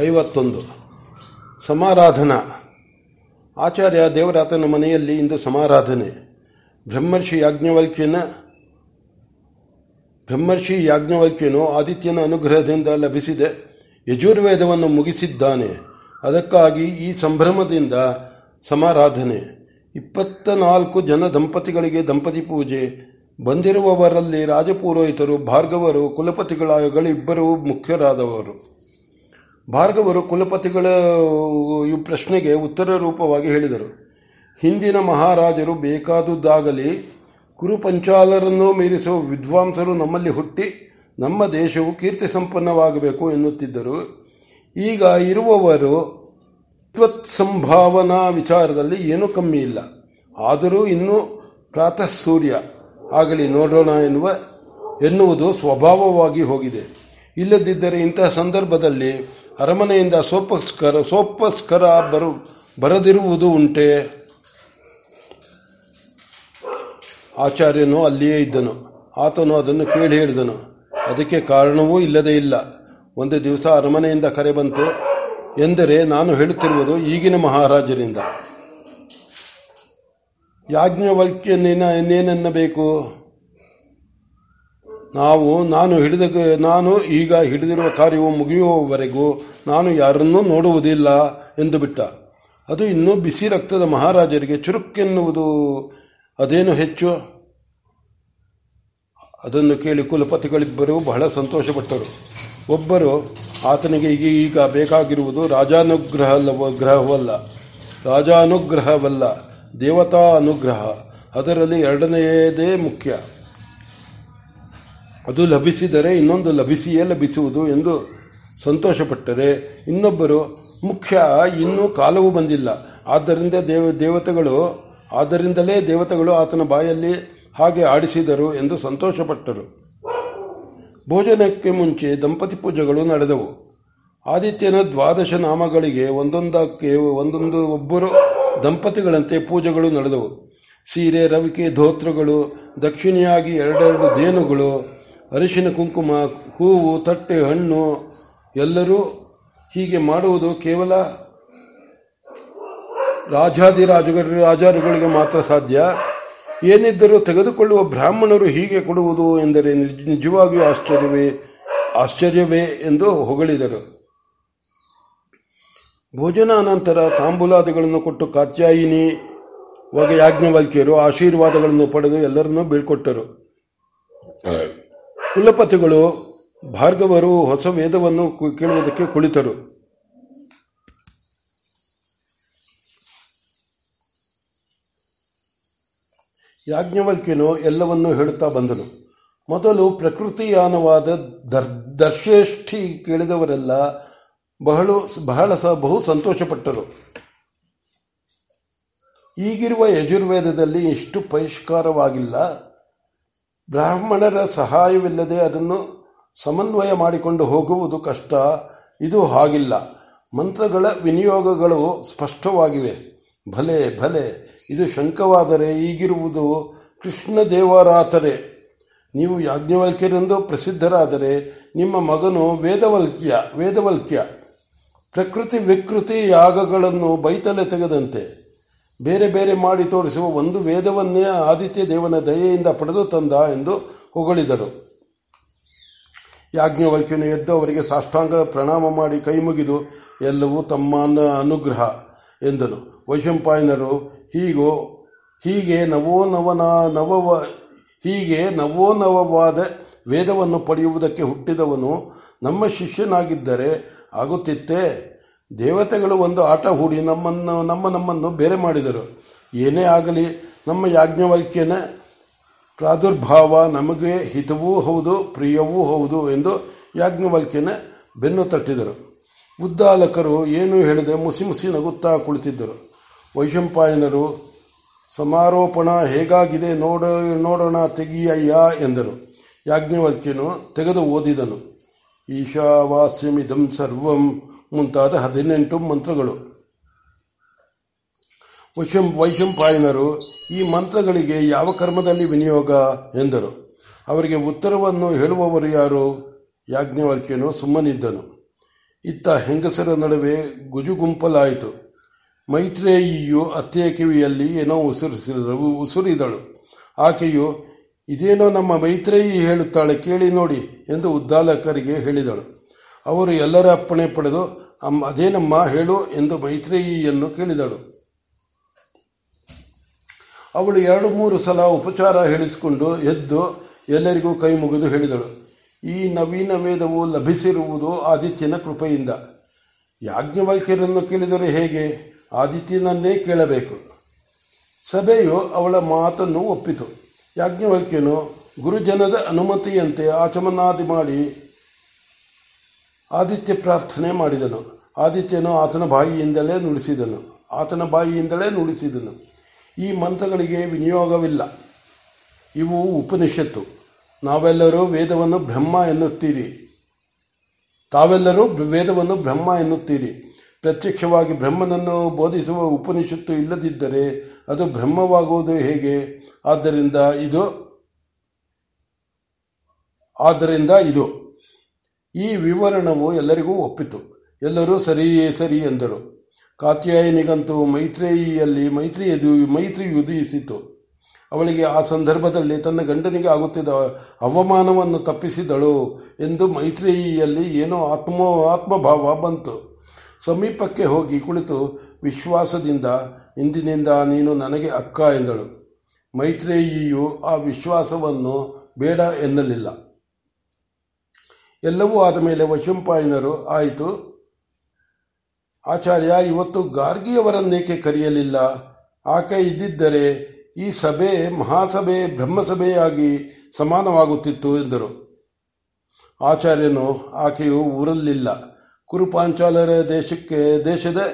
ಐವತ್ತೊಂದು. ಸಮಾರಾಧನಾ. ಆಚಾರ್ಯ ದೇವರಾತನ ಮನೆಯಲ್ಲಿ ಇಂದು ಸಮಾರಾಧನೆ. ಬ್ರಹ್ಮರ್ಷಿ ಯಾಜ್ಞವಲ್ಕ್ಯನ, ಬ್ರಹ್ಮರ್ಷಿ ಯಾಜ್ಞವಲ್ಕ್ಯನು ಆದಿತ್ಯನ ಅನುಗ್ರಹದಿಂದ ಲಭಿಸಿದೆ ಯಜುರ್ವೇದವನ್ನು ಮುಗಿಸಿದ್ದಾನೆ. ಅದಕ್ಕಾಗಿ ಈ ಸಂಭ್ರಮದಿಂದ ಸಮಾರಾಧನೆ. ಇಪ್ಪತ್ತ ನಾಲ್ಕು ಜನ ದಂಪತಿಗಳಿಗೆ ದಂಪತಿ ಪೂಜೆ. ಬಂದಿರುವವರಲ್ಲಿ ರಾಜಪುರೋಹಿತರು, ಭಾರ್ಗವರು ಕುಲಪತಿಗಳಿಬ್ಬರು ಮುಖ್ಯರಾದವರು. ಭಾರ್ಗವರು ಕುಲಪತಿಗಳ ಈ ಪ್ರಶ್ನೆಗೆ ಉತ್ತರ ರೂಪವಾಗಿ ಹೇಳಿದರು. ಹಿಂದಿನ ಮಹಾರಾಜರು ಬೇಕಾದುದಾಗಲಿ ಕುರುಪಂಚಾಲರನ್ನು ಮೀರಿಸುವ ವಿದ್ವಾಂಸರು ನಮ್ಮಲ್ಲಿ ಹುಟ್ಟಿ ನಮ್ಮ ದೇಶವು ಕೀರ್ತಿ ಸಂಪನ್ನವಾಗಬೇಕು ಎನ್ನುತ್ತಿದ್ದರು. ಈಗ ಇರುವವರು ಸಂಭಾವನಾ ವಿಚಾರದಲ್ಲಿ ಏನೂ ಕಮ್ಮಿ ಇಲ್ಲ. ಆದರೂ ಇನ್ನೂ ಪ್ರಾತಃ ಸೂರ್ಯ ಆಗಲಿ ನೋಡೋಣ ಎನ್ನುವ, ಎನ್ನುವುದು ಸ್ವಭಾವವಾಗಿ ಹೋಗಿದೆ. ಇಲ್ಲದಿದ್ದರೆ ಇಂತಹ ಸಂದರ್ಭದಲ್ಲಿ ಅರಮನೆಯಿಂದ ಸೋಪಸ್ಕರ ಸೋಪಸ್ಕರ ಬರು, ಬರದಿರುವುದು ಉಂಟೆ. ಆಚಾರ್ಯನು ಅಲ್ಲಿಯೇ ಇದ್ದನು. ಆತನು ಅದನ್ನು ಕೇಳಿ ಹೇಳಿದನು. ಅದಕ್ಕೆ ಕಾರಣವೂ ಇಲ್ಲದೇ ಇಲ್ಲ. ಒಂದು ದಿವಸ ಅರಮನೆಯಿಂದ ಕರೆ ಬಂತು. ಎಂದರೆ ನಾನು ಹೇಳುತ್ತಿರುವುದು ಈಗಿನ ಮಹಾರಾಜರಿಂದ. ಯಾಜ್ಞವಲ್ಕ್ಯನೇನ ಇನ್ನೇನೆನ್ನಬೇಕು ನಾವು, ನಾನು ಹಿಡಿದ, ನಾನು ಈಗ ಹಿಡಿದಿರುವ ಕಾರ್ಯವು ಮುಗಿಯುವವರೆಗೂ ನಾನು ಯಾರನ್ನೂ ನೋಡುವುದಿಲ್ಲ ಎಂದು ಬಿಟ್ಟ. ಅದು ಇನ್ನೂ ಬಿಸಿ ರಕ್ತದ ಮಹಾರಾಜರಿಗೆ ಚುರುಕೆನ್ನುವುದು ಅದೇನು ಹೆಚ್ಚು? ಅದನ್ನು ಕೇಳಿ ಕುಲಪತಿಗಳಿಬ್ಬರು ಬಹಳ ಸಂತೋಷಪಟ್ಟರು. ಒಬ್ಬರು, ಆತನಿಗೆ ಈಗ ಈಗ ಬೇಕಾಗಿರುವುದು ರಾಜಾನುಗ್ರಹ ಗ್ರಹವಲ್ಲ. ರಾಜಾನುಗ್ರಹವಲ್ಲ ದೇವತಾ ಅನುಗ್ರಹ ಅದರಲ್ಲಿ ಎರಡನೆಯದೇ ಮುಖ್ಯ. ಅದು ಲಭಿಸಿದರೆ ಇನ್ನೊಂದು ಲಭಿಸಿಯೇ ಲಭಿಸುವುದು ಎಂದು ಸಂತೋಷಪಟ್ಟರೆ ಇನ್ನೊಬ್ಬರು ಮುಖ್ಯ ಇನ್ನೂ ಕಾಲವು ಬಂದಿಲ್ಲ. ಆದ್ದರಿಂದ ದೇವ, ದೇವತೆಗಳು, ಆದ್ದರಿಂದಲೇ ದೇವತೆಗಳು ಆತನ ಬಾಯಲ್ಲಿ ಹಾಗೆ ಆಡಿಸಿದರು ಎಂದು ಸಂತೋಷಪಟ್ಟರು. ಭೋಜನಕ್ಕೆ ಮುಂಚೆ ದಂಪತಿ ಪೂಜೆಗಳು ನಡೆದವು. ಆದಿತ್ಯನ ದ್ವಾದಶ ನಾಮಗಳಿಗೆ ಒಂದೊಂದಕ್ಕೆ ಒಂದೊಂದು ಒಬ್ಬರು ದಂಪತಿಗಳಂತೆ ಪೂಜೆಗಳು ನಡೆದವು. ಸೀರೆ, ರವಿಕೆ, ಧೋತ್ರಗಳು, ದಕ್ಷಿಣಿಯಾಗಿ ಎರಡೆರಡು ದೇನುಗಳು ಅರಿಶಿನ ಕುಂಕುಮ, ಹೂವು, ತಟ್ಟೆ, ಹಣ್ಣು ಎಲ್ಲರೂ ಹೀಗೆ ಮಾಡುವುದು ಕೇವಲ ರಾಜಾದಿರಾಜುಗಳ ರಾಜರುಗಳಿಗೆ ಮಾತ್ರ ಸಾಧ್ಯ. ಏನಿದ್ದರೂ ತೆಗೆದುಕೊಳ್ಳುವ ಬ್ರಾಹ್ಮಣರು ಹೀಗೆ ಕೊಡುವುದು ಎಂದರೆ ನಿಜವಾಗಿಯೂ ಆಶ್ಚರ್ಯವೇ ಆಶ್ಚರ್ಯವೇ ಎಂದು ಹೊಗಳಿದರು. ಭೋಜನಾನಂತರ ತಾಂಬೂಲಾದಿಗಳನ್ನು ಕೊಟ್ಟು ಕಾತ್ಯಾಯಿನಿ ಒಗ ಯಾಜ್ಞವಲ್ಕಿಯರು ಆಶೀರ್ವಾದಗಳನ್ನು ಪಡೆದು ಎಲ್ಲರನ್ನೂ ಬೀಳ್ಕೊಟ್ಟರು. ಕುಲಪತಿಗಳು ಭಾರ್ಗವರು ಹೊಸ ವೇದವನ್ನು ಕೇಳುವುದಕ್ಕೆ ಕುಳಿತರು. ಯಾಜ್ಞವಲ್ಕ್ಯನು ಎಲ್ಲವನ್ನೂ ಹೇಳುತ್ತಾ ಬಂದನು. ಮೊದಲು ಪ್ರಕೃತಿಯಾನವಾದ ದರ್ ದರ್ಶೇಷ್ಠಿ ಕೇಳಿದವರೆಲ್ಲ ಬಹಳ ಬಹಳ ಸ ಬಹು ಸಂತೋಷಪಟ್ಟರು. ಈಗಿರುವ ಯಜುರ್ವೇದದಲ್ಲಿ ಇಷ್ಟು ಪರಿಷ್ಕಾರವಾಗಿಲ್ಲ. ಬ್ರಾಹ್ಮಣರ ಸಹಾಯವಿಲ್ಲದೆ ಅದನ್ನು ಸಮನ್ವಯ ಮಾಡಿಕೊಂಡು ಹೋಗುವುದು ಕಷ್ಟ. ಇದು ಹಾಗಿಲ್ಲ. ಮಂತ್ರಗಳ ವಿನಿಯೋಗಗಳು ಸ್ಪಷ್ಟವಾಗಿವೆ. ಭಲೆ ಭಲೆ, ಇದು ಶಂಕವಾದರೆ ಈಗಿರುವುದು ಕೃಷ್ಣ ದೇವರಾತರೆ. ನೀವು ಯಾಜ್ಞವಲ್ಕ್ಯರೆಂದು ಪ್ರಸಿದ್ಧರಾದರೆ ನಿಮ್ಮ ಮಗನು ವೇದವಲ್ಕ್ಯ ವೇದವಲ್ಕ್ಯ. ಪ್ರಕೃತಿ ವಿಕೃತಿ ಯಾಗಗಳನ್ನು ಬೈತಲೆ ತೆಗೆದಂತೆ. ಬೇರೆ ಬೇರೆ ಮಾಡಿ ತೋರಿಸುವ ಒಂದು ವೇದವನ್ನೇ ಆದಿತ್ಯ ದೇವನ ದಯೆಯಿಂದ ಪಡೆದು ತಂದ ಎಂದು ಹೊಗಳಿದರು. ಯಾಜ್ಞವಲ್ಕ್ಯನು ಎದ್ದು ಅವರಿಗೆ ಸಾಷ್ಟಾಂಗ ಪ್ರಣಾಮ ಮಾಡಿ ಕೈ ಮುಗಿದು, ಎಲ್ಲವೂ ತಮ್ಮ ಅನುಗ್ರಹ ಎಂದನು. ವೈಶಂಪಾಯನರು, ಹೀಗೋ, ಹೀಗೆ ನವೋನವನ ನವವ, ಹೀಗೆ ನವೋನವವಾದ ವೇದವನ್ನು ಪಡೆಯುವುದಕ್ಕೆ ಹುಟ್ಟಿದವನು ನಮ್ಮ ಶಿಷ್ಯನಾಗಿದ್ದರೆ ಆಗುತ್ತಿತ್ತೇ? ದೇವತೆಗಳು ಒಂದು ಆಟ ಹೂಡಿ ನಮ್ಮನ್ನು, ನಮ್ಮ ನಮ್ಮನ್ನು ಬೇರೆ ಮಾಡಿದರು. ಏನೇ ಆಗಲಿ, ನಮ್ಮ ಯಾಜ್ಞವಲ್ಕ್ಯನ ಪ್ರಾದುರ್ಭಾವ ನಮಗೆ ಹಿತವೂ ಹೌದು, ಪ್ರಿಯವೂ ಹೌದು ಎಂದು ಯಾಜ್ಞವಲ್ಕ್ಯನ ಬೆನ್ನು ತಟ್ಟಿದರು. ಉದ್ದಾಲಕರು ಏನೂ ಹೇಳದೆ ಮುಸಿ ಮುಸಿ ನಗುತ್ತಾ ಕುಳಿತಿದ್ದರು. ವೈಶಂಪಾಯನರು, ಸಮಾರೋಪಣ ಹೇಗಾಗಿದೆ ನೋಡ, ನೋಡೋಣ ತೆಗಿಯಯ್ಯ ಎಂದರು. ಯಾಜ್ಞವಲ್ಕ್ಯನು ತೆಗೆದು ಓದಿದನು. ಈಶಾವಾಸ್ಯಮಿದಂ ಸರ್ವಂ ಮುಂತಾದ ಹದಿನೆಂಟು ಮಂತ್ರಗಳು. ವೈಶಂ ವೈಶಂಪಾಯನರು ಈ ಮಂತ್ರಗಳಿಗೆ ಯಾವ ಕರ್ಮದಲ್ಲಿ ವಿನಿಯೋಗ? ಎಂದರು. ಅವರಿಗೆ ಉತ್ತರವನ್ನು ಹೇಳುವವರು ಯಾರು? ಯಾಜ್ಞವಲ್ಕ್ಯನು ಸುಮ್ಮನಿದ್ದನು. ಇತ್ತ ಹೆಂಗಸರ ನಡುವೆ ಗುಜುಗುಂಪಲಾಯಿತು. ಮೈತ್ರೇಯಿಯು ಅತ್ತೆಯ ಕಿವಿಯಲ್ಲಿ ಏನೋ ಉಸುರಿಸಿದರು, ಉಸುರಿದಳು. ಆಕೆಯು, ಇದೇನೋ ನಮ್ಮ ಮೈತ್ರೇಯಿ ಹೇಳುತ್ತಾಳೆ ಕೇಳಿ ನೋಡಿ ಎಂದು ಉದ್ದಾಲಕರಿಗೆ ಹೇಳಿದಳು. ಅವರು ಎಲ್ಲರ ಅಪ್ಪಣೆ ಪಡೆದು ಅಮ್ಮ ಅದೇನಮ್ಮ ಹೇಳು ಎಂದು ಮೈತ್ರೇಯಿಯನ್ನು ಕೇಳಿದಳು. ಅವಳು ಎರಡು ಮೂರು ಸಲ ಉಪಚಾರ ಹೇಳಿಸಿಕೊಂಡು ಎದ್ದು ಎಲ್ಲರಿಗೂ ಕೈ ಮುಗಿದು ಹೇಳಿದಳು. ಈ ನವೀನ ವೇದವು ಲಭಿಸಿರುವುದು ಆದಿತ್ಯನ ಕೃಪೆಯಿಂದ. ಯಾಜ್ಞವಲ್ಕ್ಯರನ್ನು ಕೇಳಿದರೆ ಹೇಗೆ? ಆದಿತ್ಯನನ್ನೇ ಕೇಳಬೇಕು. ಸಭೆಯು ಅವಳ ಮಾತನ್ನು ಒಪ್ಪಿತು. ಯಾಜ್ಞವಲ್ಕ್ಯನು, ಗುರುಜನದ ಅನುಮತಿಯಂತೆ ಆಚಮನಾದಿ ಮಾಡಿ ಆದಿತ್ಯ ಪ್ರಾರ್ಥನೆ ಮಾಡಿದನು. ಆದಿತ್ಯನು ಆತನ ಬಾಯಿಯಿಂದಲೇ ನುಡಿಸಿದನು. ಆತನ ಬಾಯಿಯಿಂದಲೇ ನುಡಿಸಿದನು. ಈ ಮಂತ್ರಗಳಿಗೆ ವಿನಿಯೋಗವಿಲ್ಲ. ಇವು ಉಪನಿಷತ್ತು. ನಾವೆಲ್ಲರೂ ವೇದವನ್ನು ಬ್ರಹ್ಮ ಎನ್ನುತ್ತೀರಿ. ತಾವೆಲ್ಲರೂ ವೇದವನ್ನು ಬ್ರಹ್ಮ ಎನ್ನುತ್ತೀರಿ. ಪ್ರತ್ಯಕ್ಷವಾಗಿ ಬ್ರಹ್ಮನನ್ನು ಬೋಧಿಸುವ ಉಪನಿಷತ್ತು ಇಲ್ಲದಿದ್ದರೆ ಅದು ಬ್ರಹ್ಮವಾಗುವುದು ಹೇಗೆ? ಆದ್ದರಿಂದ ಇದು ಆದ್ದರಿಂದ ಇದು. ಈ ವಿವರಣವು ಎಲ್ಲರಿಗೂ ಒಪ್ಪಿತು. ಎಲ್ಲರೂ ಸರಿಯೇ ಸರಿ ಎಂದರು. ಕಾತ್ಯಾಯನಿಗಂತೂ ಮೈತ್ರೇಯಿಯಲ್ಲಿ ಮೈತ್ರಿ ಎದು, ಮೈತ್ರಿ ಉದಯಿಸಿತು ಅವಳಿಗೆ ಆ ಸಂದರ್ಭದಲ್ಲಿ ತನ್ನ ಗಂಡನಿಗೆ ಆಗುತ್ತಿದ್ದ ಅವಮಾನವನ್ನು ತಪ್ಪಿಸಿದಳು ಎಂದು ಮೈತ್ರೇಯಿಯಲ್ಲಿ ಏನೋ ಆತ್ಮ, ಆತ್ಮಭಾವ ಬಂತು. ಸಮೀಪಕ್ಕೆ ಹೋಗಿ ಕುಳಿತು ವಿಶ್ವಾಸದಿಂದ, ಇಂದಿನಿಂದ ನೀನು ನನಗೆ ಅಕ್ಕ ಎಂದಳು. ಮೈತ್ರೇಯಿಯು ಆ ವಿಶ್ವಾಸವನ್ನು ಬೇಡ ಎನ್ನಲಿಲ್ಲ. ಎಲ್ಲವೂ ಆದ ಮೇಲೆ ವಶಂಪಾಯನರು ಆಯಿತು. ಆಚಾರ್ಯ, ಇವತ್ತು ಗಾರ್ಗಿಯವರನ್ನೇಕೆ ಕರೆಯಲಿಲ್ಲ? ಆಕೆ ಇದ್ದಿದ್ದರೆ ಈ ಸಭೆ ಮಹಾಸಭೆ, ಬ್ರಹ್ಮಸಭೆಯಾಗಿ ಸಮಾನವಾಗುತ್ತಿತ್ತು ಎಂದರು. ಆಚಾರ್ಯನು ಆಕೆಯು ಊರಲ್ಲಿಲ್ಲ. ಕುರುಪಾಂಚಾಲರ ದೇಶಕ್ಕೆ, ದೇಶದ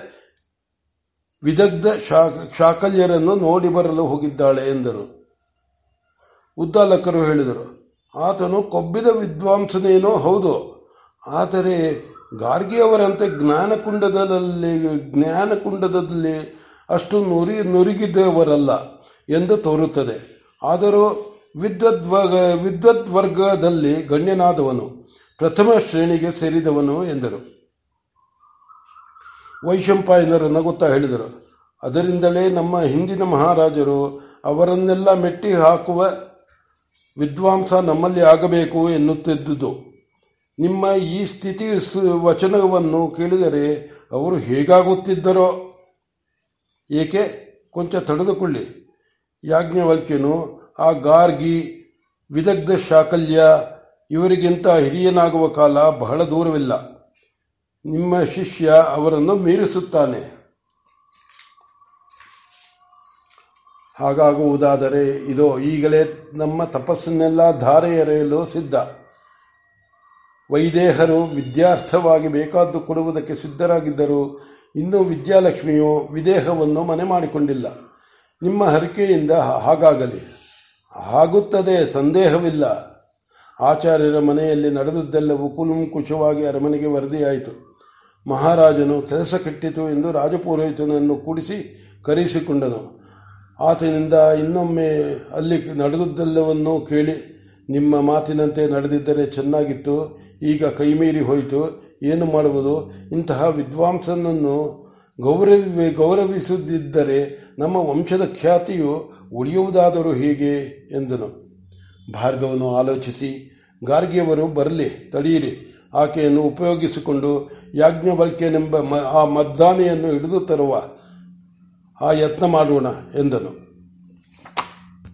ವಿದಗ್ಧ ಶಾಕಲ್ಯರನ್ನು ನೋಡಿ ಬರಲು ಹೋಗಿದ್ದಾಳೆ ಎಂದರು. ಉದ್ದಾಲಕರು ಹೇಳಿದರು ಆತನು ಕೊಬ್ಬಿದ ವಿದ್ವಾಂಸನೇನೋ ಹೌದು. ಆದರೆ ಗಾರ್ಗಿಯವರಂತೆ ಜ್ಞಾನಕುಂಡದಲ್ಲಿ ಜ್ಞಾನಕುಂಡದಲ್ಲಿ ಅಷ್ಟು ನುರಿ ನುರಿಗಿದವರಲ್ಲ ಎಂದು ತೋರುತ್ತದೆ. ಆದರೂ ವಿದ್ವದ್ವರ್ಗ ವಿದ್ವದ್ವರ್ಗದಲ್ಲಿ ಗಣ್ಯನಾದವನು, ಪ್ರಥಮ ಶ್ರೇಣಿಗೆ ಸೇರಿದವನು ಎಂದರು. ವೈಶಂಪಾಯನರು ನಗುತ್ತಾ ಹೇಳಿದರು, ಅದರಿಂದಲೇ ನಮ್ಮ ಹಿಂದಿನ ಮಹಾರಾಜರು ಅವರನ್ನೆಲ್ಲ ಮೆಟ್ಟಿ ಹಾಕುವ ವಿದ್ವಾಂಸ ನಮ್ಮಲ್ಲಿ ಆಗಬೇಕು ಎನ್ನುತ್ತಿದ್ದುದು. ನಿಮ್ಮ ಈ ಸ್ಥಿತಿ ವಚನವನ್ನು ಕೇಳಿದರೆ ಅವರು ಹೇಗಾಗುತ್ತಿದ್ದರೋ? ಏಕೆ? ಕೊಂಚ ತಡೆದುಕೊಳ್ಳಿ. ಯಾಜ್ಞವಲ್ಕ್ಯನು, ಆ ಗಾರ್ಗಿ, ವಿದಗ್ಧ ಶಾಕಲ್ಯ, ಇವರಿಗಿಂತ ಹಿರಿಯನಾಗುವ ಕಾಲ ಬಹಳ ದೂರವಿಲ್ಲ. ನಿಮ್ಮ ಶಿಷ್ಯ ಅವರನ್ನು ಮೀರಿಸುತ್ತಾನೆ. ಹಾಗಾಗುವುದಾದರೆ, ಇದೋ, ಈಗಲೇ ನಮ್ಮ ತಪಸ್ಸನ್ನೆಲ್ಲ ಧಾರೆ ಎರೆಯಲು ಸಿದ್ಧ. ವೈದೇಹರು ವಿದ್ಯಾರ್ಥವಾಗಿ ಬೇಕಾದ್ದು ಕೊಡುವುದಕ್ಕೆ ಸಿದ್ಧರಾಗಿದ್ದರು, ಇನ್ನೂ ವಿದ್ಯಾಲಕ್ಷ್ಮಿಯು ವಿದೇಹವನ್ನು ಮನೆ ಮಾಡಿಕೊಂಡಿಲ್ಲ. ನಿಮ್ಮ ಹರಿಕೆಯಿಂದ ಹಾಗಾಗಲಿ. ಆಗುತ್ತದೆ ಸಂದೇಹವಿಲ್ಲ. ಆಚಾರ್ಯರ ಮನೆಯಲ್ಲಿ ನಡೆದದ್ದೆಲ್ಲವೂ ಕುಲುಂಕುಷವಾಗಿ ಅರಮನೆಗೆ ವರದಿಯಾಯಿತು. ಮಹಾರಾಜನು ಕೆಲಸ ಕಟ್ಟಿತು ಎಂದು ರಾಜಪುರೋಹಿತನನ್ನು ಕೂಡಿಸಿ ಕರೆಸಿಕೊಂಡನು ಆತನಿಂದ ಇನ್ನೊಮ್ಮೆ ಅಲ್ಲಿ ನಡೆದದ್ದೆಲ್ಲವನ್ನೂ ಕೇಳಿ ನಿಮ್ಮ ಮಾತಿನಂತೆ ನಡೆದಿದ್ದರೆ ಚೆನ್ನಾಗಿತ್ತು, ಈಗ ಕೈಮೀರಿ ಹೋಯಿತು, ಏನು ಮಾಡುವುದು? ಇಂತಹ ವಿದ್ವಾಂಸನನ್ನು ಗೌರವಿ ಗೌರವಿಸದಿದ್ದರೆ ನಮ್ಮ ವಂಶದ ಖ್ಯಾತಿಯು ಉಳಿಯುವುದಾದರೂ ಹೇಗೆ? ಎಂದನು. ಭಾರ್ಗವನ್ನು ಆಲೋಚಿಸಿ, ಗಾರ್ಗಿಯವರು ಬರಲಿ ತಡೆಯಿರಿ ಆಕೆಯನ್ನು ಉಪಯೋಗಿಸಿಕೊಂಡು ಯಾಜ್ಞವಲ್ಕ್ಯನೆಂಬ ಆ ಮದ್ದಾನೆಯನ್ನು ಹಿಡಿದು ತರುವ ಆ ಯತ್ನ ಮಾಡೋಣ ಎಂದನು.